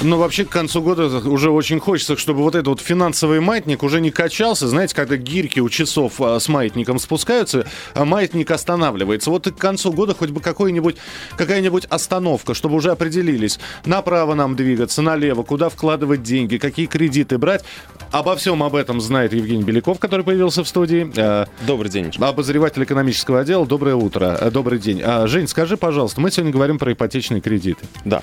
Но вообще к концу года уже очень хочется, чтобы вот этот вот финансовый маятник уже не качался. Знаете, когда гирьки у часов а, с маятником спускаются, а маятник останавливается. Вот и к концу года хоть бы какой-нибудь, какая-нибудь остановка, чтобы уже определились, направо нам двигаться, налево, куда вкладывать деньги, какие кредиты брать. Обо всем об этом знает Евгений Беляков, который появился в студии. Э, Добрый день. Обозреватель экономического отдела. Доброе утро. Э, добрый день. А, Жень, скажи, пожалуйста, мы сегодня говорим про ипотечные кредиты. Да.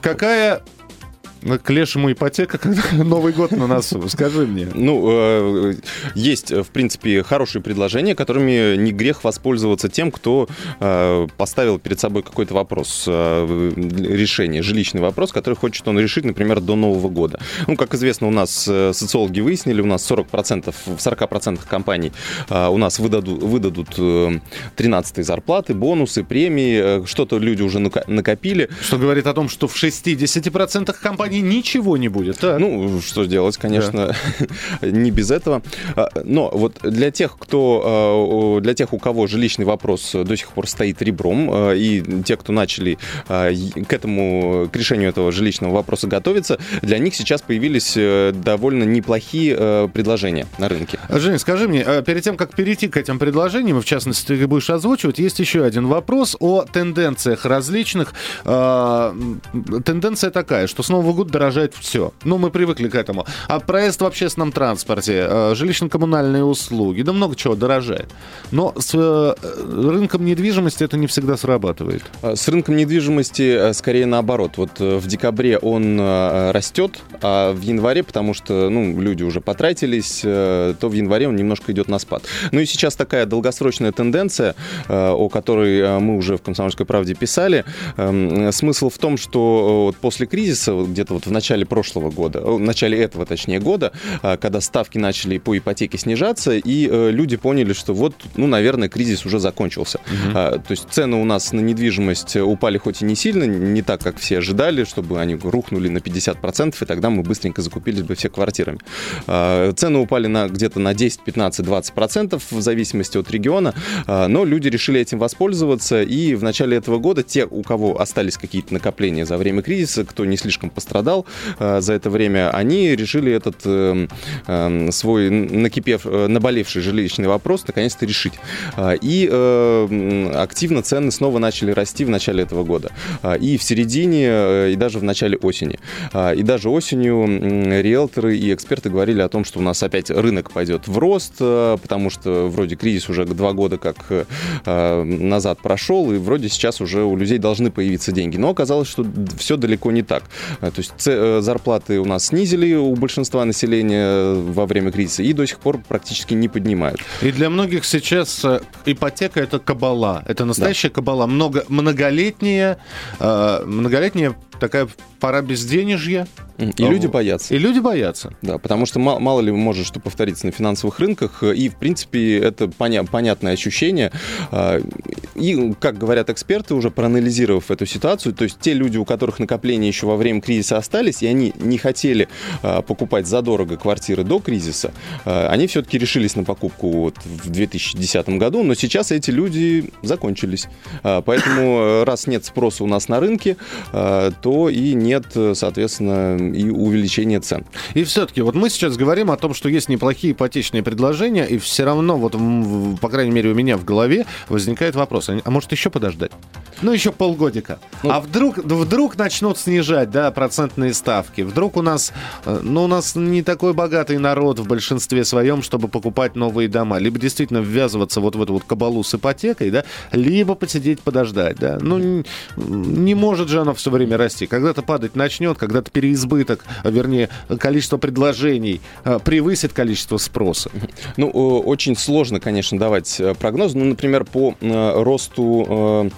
Какая к лешему ипотека, когда Новый год на носу. Скажи мне. Ну, э, есть, в принципе, хорошие предложения, которыми не грех воспользоваться тем, кто э, поставил перед собой какой-то вопрос, э, решение, жилищный вопрос, который хочет он решить, например, до Нового года. Ну, как известно, у нас социологи выяснили, у нас 40%, в 40% компаний у нас выдадут, выдадут 13 зарплаты, бонусы, премии, что-то люди уже накопили. Что говорит о том, что в 60% компаний компании ничего не будет. Так. Ну, что делать, конечно, да. не без этого. А, но вот для тех, кто, а, для тех, у кого жилищный вопрос до сих пор стоит ребром, а, и те, кто начали к этому, к решению этого жилищного вопроса готовиться, для них сейчас появились э, довольно неплохие предложения на рынке. Женя, скажи мне, перед тем, как перейти к этим предложениям, в частности, ты будешь озвучивать, есть еще один вопрос о тенденциях различных. Тенденция такая, что с Нового год дорожает все. Ну, мы привыкли к этому. А проезд в общественном транспорте, э, жилищно-коммунальные услуги, да много чего дорожает. Но с э, рынком недвижимости это не всегда срабатывает. А, с рынком недвижимости э, скорее наоборот. Вот в декабре он растет, а в январе, потому что ну, люди уже потратились, то в январе он немножко идет на спад. Ну и сейчас такая долгосрочная тенденция, о которой мы уже в «Комсомольской правде» писали. Эм, смысл в том, что после кризиса, где-то где-то вот в начале прошлого года, в начале этого, точнее, года, а, когда ставки начали по ипотеке снижаться, и э, люди поняли, что вот, ну, наверное, кризис уже закончился. Угу. То есть цены у нас на недвижимость упали хоть и не сильно, не так, как все ожидали, чтобы они рухнули на 50%, и тогда мы быстренько закупились бы все квартирами. А, цены упали на где-то на 10, 15, 20% в зависимости от региона, но люди решили этим воспользоваться, и в начале этого года те, у кого остались какие-то накопления за время кризиса, кто не слишком пострадал, пострадал э, за это время, они решили этот э, э, свой накипев, наболевший жилищный вопрос наконец-то решить. И активно цены снова начали расти в начале этого года. И в середине, и даже в начале осени. И даже осенью риэлторы и эксперты говорили о том, что у нас опять рынок пойдет в рост, потому что вроде кризис уже два года как назад прошел, и вроде сейчас уже у людей должны появиться деньги. Но оказалось, что все далеко не так. То есть Э, зарплаты у нас снизили у большинства населения э, во время кризиса и до сих пор практически не поднимают. И для многих сейчас э, ипотека это кабала. Это настоящая да. кабала. Много, многолетняя, многолетняя такая пора безденежья. И люди боятся. И люди боятся. Да, потому что мало, мало ли может что повториться на финансовых рынках. И, в принципе, это поня- понятное ощущение. А, и, как говорят эксперты, уже проанализировав эту ситуацию, то есть те люди, у которых накопления еще во время кризиса остались, и они не хотели а, покупать задорого квартиры до кризиса, а, они все-таки решились на покупку вот в 2010 году, но сейчас эти люди закончились. Поэтому, раз нет спроса у нас на рынке, то то и нет, соответственно, и увеличения цен. И все-таки вот мы сейчас говорим о том, что есть неплохие ипотечные предложения, и все равно, вот, по крайней мере, у меня в голове возникает вопрос, а, может еще подождать? Ну, еще полгодика. Ну, а вдруг, вдруг начнут снижать, да, процентные ставки? Вдруг у нас, э, ну, у нас не такой богатый народ в большинстве своем, чтобы покупать новые дома. Либо действительно ввязываться вот в эту вот кабалу с ипотекой, да, либо посидеть, подождать, да. Ну, не, не может же оно все время расти. Когда-то падать начнет, когда-то переизбыток, вернее, количество предложений э, превысит количество спроса. Ну, очень сложно, конечно, давать э, прогноз. Ну, например, по э, росту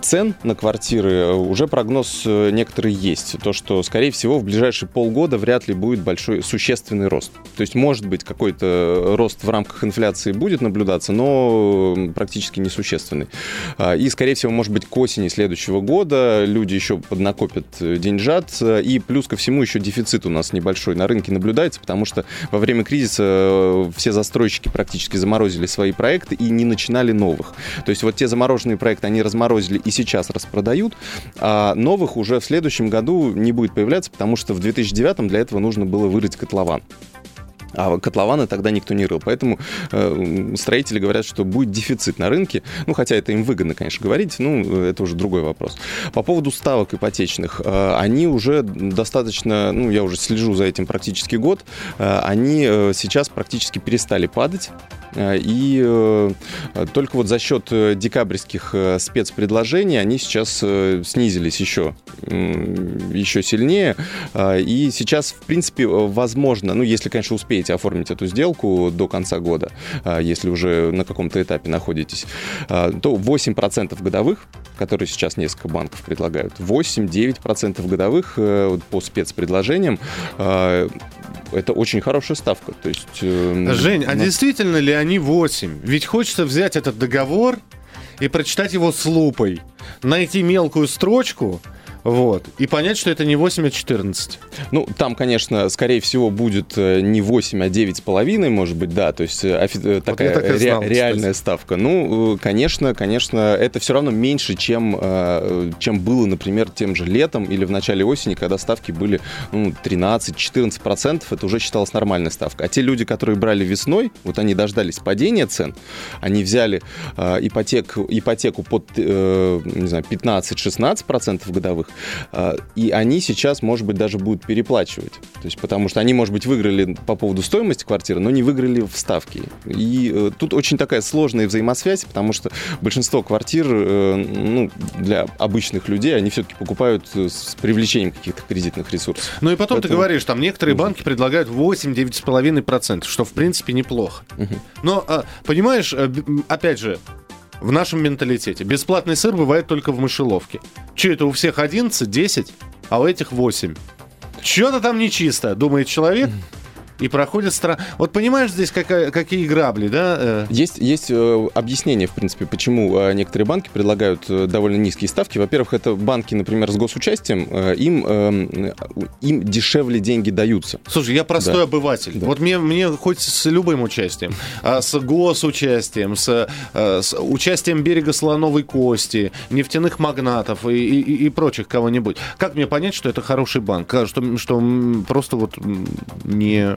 цен на квартиры уже прогноз некоторый есть. То, что, скорее всего, в ближайшие полгода вряд ли будет большой существенный рост. То есть, может быть, какой-то рост в рамках инфляции будет наблюдаться, но практически несущественный. И, скорее всего, может быть, к осени следующего года люди еще поднакопят деньжат. И плюс ко всему еще дефицит у нас небольшой на рынке наблюдается, потому что во время кризиса все застройщики практически заморозили свои проекты и не начинали новых. То есть вот те замороженные проекты они разморозили и сейчас распродают, а новых уже в следующем году не будет появляться, потому что в 2009 для этого нужно было вырыть котлован. А котлованы тогда никто не рыл. Поэтому э, строители говорят, что будет дефицит на рынке. Ну, хотя это им выгодно, конечно, говорить. Ну, это уже другой вопрос. По поводу ставок ипотечных. Э, они уже достаточно, ну, я уже слежу за этим практически год. Э, они э, сейчас практически перестали падать. Э, и э, только вот за счет декабрьских спецпредложений они сейчас снизились еще, еще сильнее. И сейчас, в принципе, возможно, ну, если, конечно, успеете оформить эту сделку до конца года, если уже на каком-то этапе находитесь, то 8% годовых, которые сейчас несколько банков предлагают, 8-9% годовых по спецпредложениям это очень хорошая ставка. То есть, э, Жень, а действительно ли они 8? Ведь хочется взять этот договор и прочитать его с лупой, найти мелкую строчку, вот. И понять, что это не 8, а 14. Ну, там, конечно, скорее всего, будет э, не 8, а 9,5, может быть, да. То есть э, офи- э, вот такая так знал, ре- реальная ставка. Ну, конечно, конечно, это все равно меньше, чем, чем было, например, тем же летом или в начале осени, когда ставки были ну, 13-14%. Это уже считалось нормальной ставкой. А те люди, которые брали весной, вот они дождались падения цен, они взяли э, ипотек, ипотеку под э, не знаю, 15-16% годовых, и они сейчас, может быть, даже будут переплачивать. То есть, потому что они, может быть, выиграли по поводу стоимости квартиры, но не выиграли в ставке. И э, тут очень такая сложная взаимосвязь, потому что большинство квартир э, ну, для обычных людей, они все-таки покупают э, с привлечением каких-то кредитных ресурсов. Ну и потом Поэтому... ты говоришь, там некоторые банки предлагают 8-9,5%, что в принципе неплохо. Угу. Но, а, понимаешь, опять же, в нашем менталитете. Бесплатный сыр бывает только в мышеловке. Че это у всех 11, 10, а у этих 8? Что-то там нечисто, думает человек и проходит страна. Вот понимаешь здесь какая, какие грабли, да? Э? Есть, есть э, объяснение, в принципе, почему э, некоторые банки предлагают довольно низкие ставки. Во-первых, это банки, например, с госучастием, им, им дешевле деньги даются. Слушай, я простой да. обыватель. Да. Вот мне, мне хоть с любым участием, а с госучастием, с, с участием берега слоновой кости, нефтяных магнатов и, и, и прочих кого-нибудь. Как мне понять, что это хороший банк? Что, что просто вот не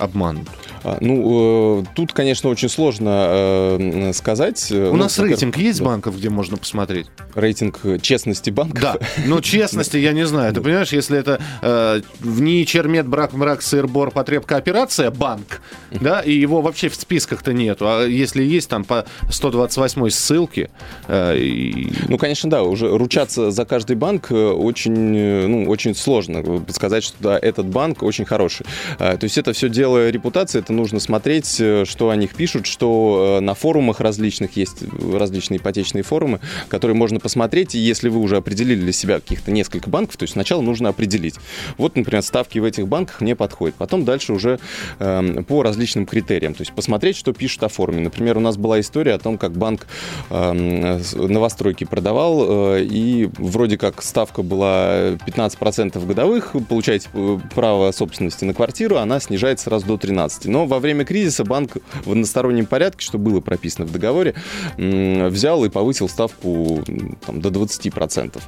обманут? А, ну, э, тут, конечно, очень сложно э, сказать. У ну, нас рейтинг есть да. банков, где можно посмотреть? Рейтинг честности банков? Да, ну, честности я не знаю. Ты понимаешь, если это э, в НИИ Чермет, Брак, Мрак, Сырбор, Потребка, Операция, банк, да, и его вообще в списках-то нету. А если есть там по 128 ссылке... Э, и... Ну, конечно, да, уже ручаться за каждый банк э, очень, э, ну, очень сложно. Сказать, что да, этот банк очень хороший. То есть это все дело репутации, это нужно смотреть, э, что о них пишут, что э, на форумах различных есть различные ипотечные форумы, которые можно посмотреть, и если вы уже определили для себя каких-то несколько банков, то есть сначала нужно определить. Вот, например, ставки в этих банках мне подходят. Потом дальше уже э, по различным критериям, то есть посмотреть, что пишут о форуме. Например, у нас была история о том, как банк э, новостройки продавал, э, и вроде как ставка была 15% годовых, получаете э, право собственности на квартиру, она снижается сразу до 13. Но во время кризиса банк в одностороннем порядке, что было прописано в договоре, взял и повысил ставку там, до 20%.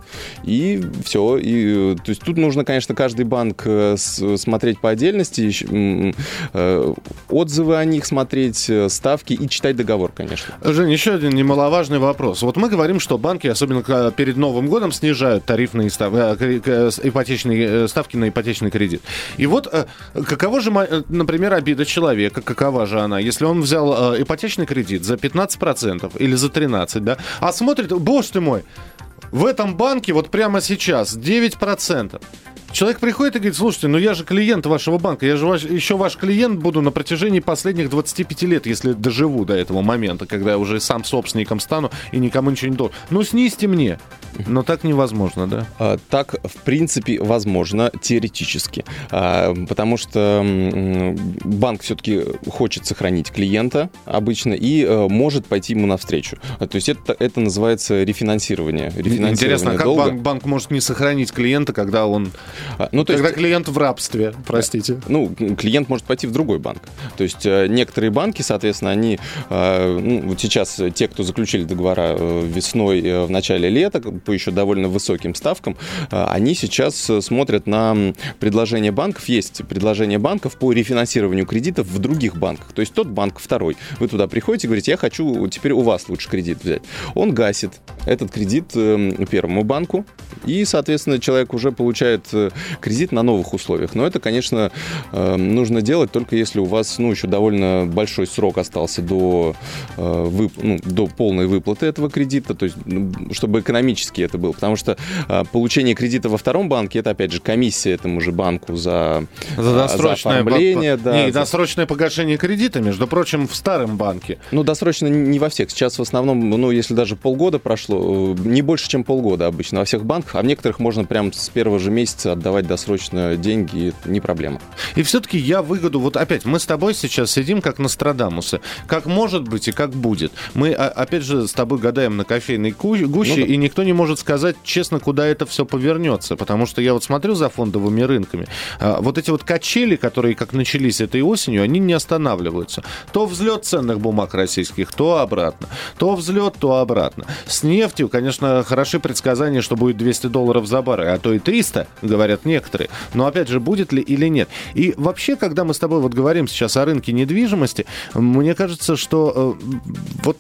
И все. И, то есть тут нужно, конечно, каждый банк э, смотреть по отдельности, э, отзывы о них смотреть, э, ставки и читать договор, конечно. Жень, еще один немаловажный вопрос. Вот мы говорим, что банки, особенно перед Новым годом, снижают тарифные ставки, ипотечные ставки на ипотечный кредит. И вот каково же, например, обида человека, какова же она, если он взял э, ипотечный кредит за 15% или за 13%, да, а смотрит, боже ты мой, в этом банке вот прямо сейчас 9%. Человек приходит и говорит, слушайте, ну я же клиент вашего банка, я же ваш, еще ваш клиент буду на протяжении последних 25 лет, если доживу до этого момента, когда я уже сам собственником стану и никому ничего не должен. Ну снизьте мне. Но так невозможно, да? А, так, в принципе, возможно, теоретически. А, потому что банк все-таки хочет сохранить клиента обычно и э, может пойти ему навстречу. А, то есть это, это называется рефинансирование. рефинансирование Интересно, а как банк, банк может не сохранить клиента, когда он... Ну, то когда есть, клиент в рабстве, простите. Ну, клиент может пойти в другой банк. То есть э, некоторые банки, соответственно, они... Ну, вот сейчас те, кто заключили договора весной, в начале лета, по еще довольно высоким ставкам, они сейчас смотрят на предложение банков. Есть предложение банков по рефинансированию кредитов в других банках. То есть тот банк второй. Вы туда приходите и говорите, я хочу теперь у вас лучше кредит взять. Он гасит этот кредит первому банку, и, соответственно, человек уже получает э, кредит на новых условиях. Но это, конечно, эм, нужно делать только если у вас ну, еще довольно большой срок остался до, э, вып... ну, до полной выплаты этого кредита, то есть чтобы экономически это было. Потому что э, получение кредита во втором банке, это, опять же, комиссия этому же банку за, за, досрочное, за оформление. По... Да, не, за... досрочное погашение кредита, между прочим, в старом банке. Ну, досрочно не во всех. Сейчас в основном, ну, если даже полгода прошло, не больше, чем полгода обычно во всех банках, а в некоторых можно прям с первого же месяца отдавать досрочно деньги, не проблема. И все-таки я выгоду, вот опять, мы с тобой сейчас сидим как Нострадамусы. Как может быть и как будет. Мы, а, опять же, с тобой гадаем на кофейной гуще, ну, да. и никто не может сказать честно, куда это все повернется. Потому что я вот смотрю за фондовыми рынками. А, вот эти вот качели, которые как начались этой осенью, они не останавливаются. То взлет ценных бумаг российских, то обратно. То взлет, то обратно. С нефтью, конечно, хороши предсказания, что будет 200 долларов за баррель, а то и 300, говорят некоторые. Но опять же, будет ли или нет. И вообще, когда мы с тобой вот говорим сейчас о рынке недвижимости, мне кажется, что э, вот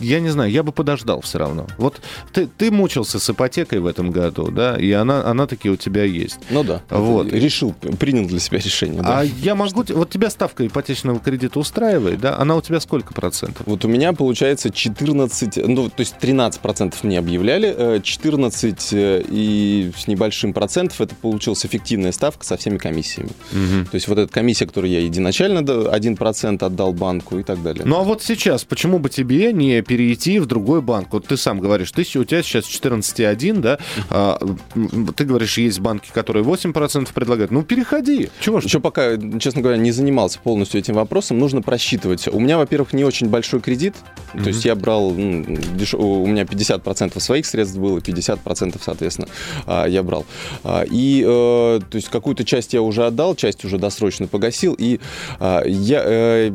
я не знаю, я бы подождал все равно. Вот ты, ты мучился с ипотекой в этом году, да, и она, она таки у тебя есть. Ну да. Вот. Решил, принял для себя решение. Да. А я могу... Вот тебя ставка ипотечного кредита устраивает, да? Она у тебя сколько процентов? Вот у меня получается 14, ну, то есть 13 процентов мне объявляли, 14 э, э, и с небольшим процентов это получилась эффективная ставка со всеми комиссиями. Угу. То есть вот эта комиссия, которую я единачально 1% отдал банку и так далее. Ну а вот сейчас, почему бы тебе не перейти в другой банк. Вот ты сам говоришь, ты, у тебя сейчас 14,1, да? А, ты говоришь, есть банки, которые 8% предлагают. Ну, переходи. Чего ж? Еще пока, честно говоря, не занимался полностью этим вопросом. Нужно просчитывать. У меня, во-первых, не очень большой кредит. Mm-hmm. То есть я брал, ну, деш... у меня 50% своих средств было, 50%, соответственно, а, я брал. И, э, то есть какую-то часть я уже отдал, часть уже досрочно погасил. И я, э,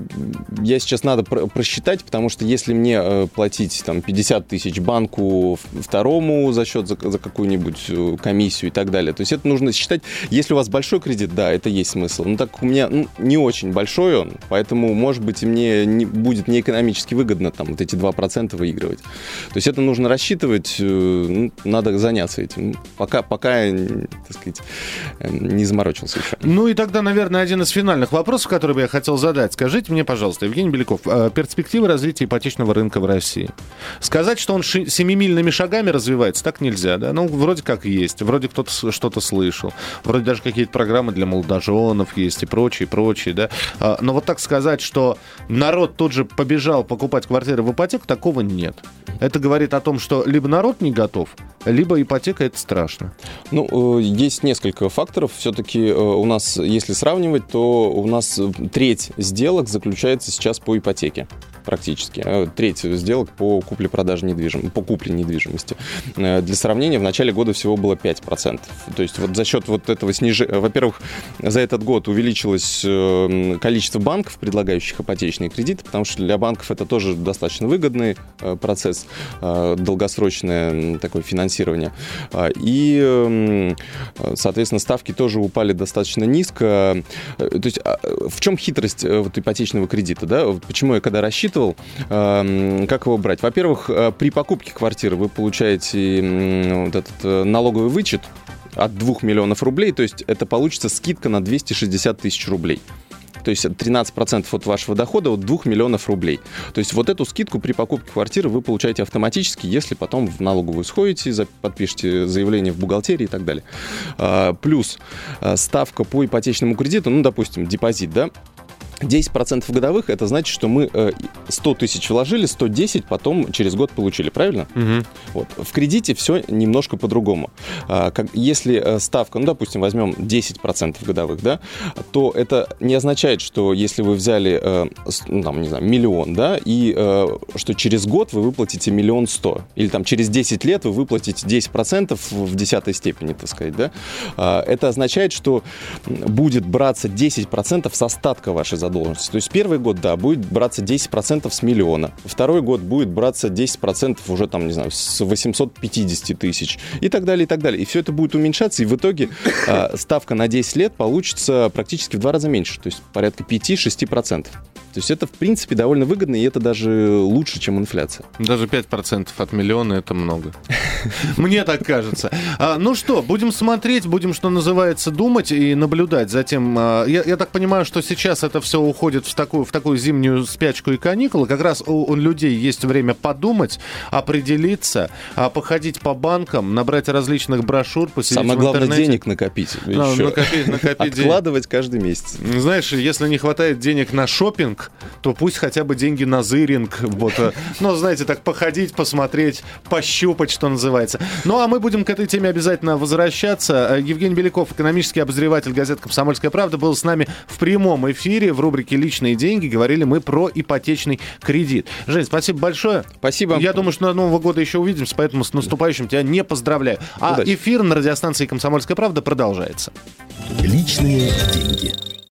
я сейчас надо просчитать, потому что если мне э, платить там 50 тысяч банку второму за счет за, за какую-нибудь э, комиссию и так далее. То есть это нужно считать. Если у вас большой кредит, да, это есть смысл. Но так у меня ну, не очень большой он, поэтому, может быть, мне не, будет не экономически выгодно там вот эти 2% выигрывать. То есть это нужно рассчитывать, э, ну, надо заняться этим. Пока, пока, так сказать, э, не заморочился еще. Ну и тогда, наверное, один из финальных вопросов, который бы я хотел задать. Скажите мне, пожалуйста, Евгений Беляков, перспективы развития ипотечного рынка в России. Сказать, что он семимильными шагами развивается, так нельзя, да? Ну, вроде как есть, вроде кто-то что-то слышал, вроде даже какие-то программы для молодоженов есть и прочее, прочее, да? А, но вот так сказать, что народ тут же побежал покупать квартиры в ипотеку, такого нет. Это говорит о том, что либо народ не готов, либо ипотека это страшно. Ну, э, есть несколько факторов. Все-таки э, у нас, если сравнивать, то у нас треть сделок заключается сейчас по ипотеке практически. А треть сделок по купле-продаже недвижимости, по купле недвижимости. Э, для сравнения, в начале года всего было 5%. То есть вот за счет вот этого снижения... Во-первых, за этот год увеличилось э, количество банков, предлагающих ипотечные кредиты, потому что для банков это тоже достаточно выгодный э, процесс, долгосрочное такое финансирование. И, соответственно, ставки тоже упали достаточно низко. То есть а, в чем хитрость вот ипотечного кредита? Да? Почему я когда рассчитываю рассчитывал, эм, как его брать. Во-первых, э, при покупке квартиры вы получаете вот этот э, налоговый вычет от 2 миллионов рублей, то есть это получится скидка на 260 тысяч рублей То есть 13% от вашего дохода от 2 миллионов рублей. То есть вот эту скидку при покупке квартиры вы получаете автоматически, если потом в налоговую сходите, подпишите заявление в бухгалтерии и так далее. А, плюс а, ставка по ипотечному кредиту, ну, допустим, депозит, да, 10% годовых, это значит, что мы 100 э, тысяч вложили, 110 потом через год получили, правильно? Угу. Вот. В кредите все немножко по-другому. А, если э, ставка, ну, допустим, возьмем 10% годовых, да, то это не означает, что если вы взяли, э, ну, там, не знаю, миллион, да, и что через год вы выплатите миллион сто, или там через 10 лет вы выплатите 10% в десятой степени, так сказать, да, а, это означает, что будет браться 10% с остатка вашей задолженности задолженности. То есть первый год, да, будет браться 10% с миллиона. Второй год будет браться 10% уже там, не знаю, с 850 тысяч и так далее, и так далее. И все это будет уменьшаться, и в итоге э, ставка на 10 лет получится практически в два раза меньше, то есть порядка 5-6%. То есть это, в принципе, довольно выгодно, и это даже лучше, чем инфляция. Даже 5% от миллиона – это много. Мне так кажется. А, ну что, будем смотреть, будем, что называется, думать и наблюдать за тем. А, я, так понимаю, что сейчас это все уходит в такую, в такую зимнюю спячку и каникулы. Как раз у, людей есть время подумать, определиться, а, походить по банкам, набрать различных брошюр, посидеть Самое главное, денег накопить. Накопить, накопить Откладывать каждый месяц. Знаешь, если не хватает денег на шопинг, зыринг, то пусть хотя бы деньги на зыринг. Вот, э, ну, знаете, так походить, посмотреть, пощупать, что называется. Ну, а мы будем к этой теме обязательно возвращаться. Э, Евгений Беляков, экономический обозреватель газеты «Комсомольская правда», был с нами в прямом эфире в рубрике «Личные деньги». Говорили мы про ипотечный кредит. Жень, спасибо большое. Спасибо. Я думаю, что на Нового года еще увидимся, поэтому с наступающим тебя не поздравляю. А Удачи. эфир на радиостанции «Комсомольская правда» продолжается. Личные деньги.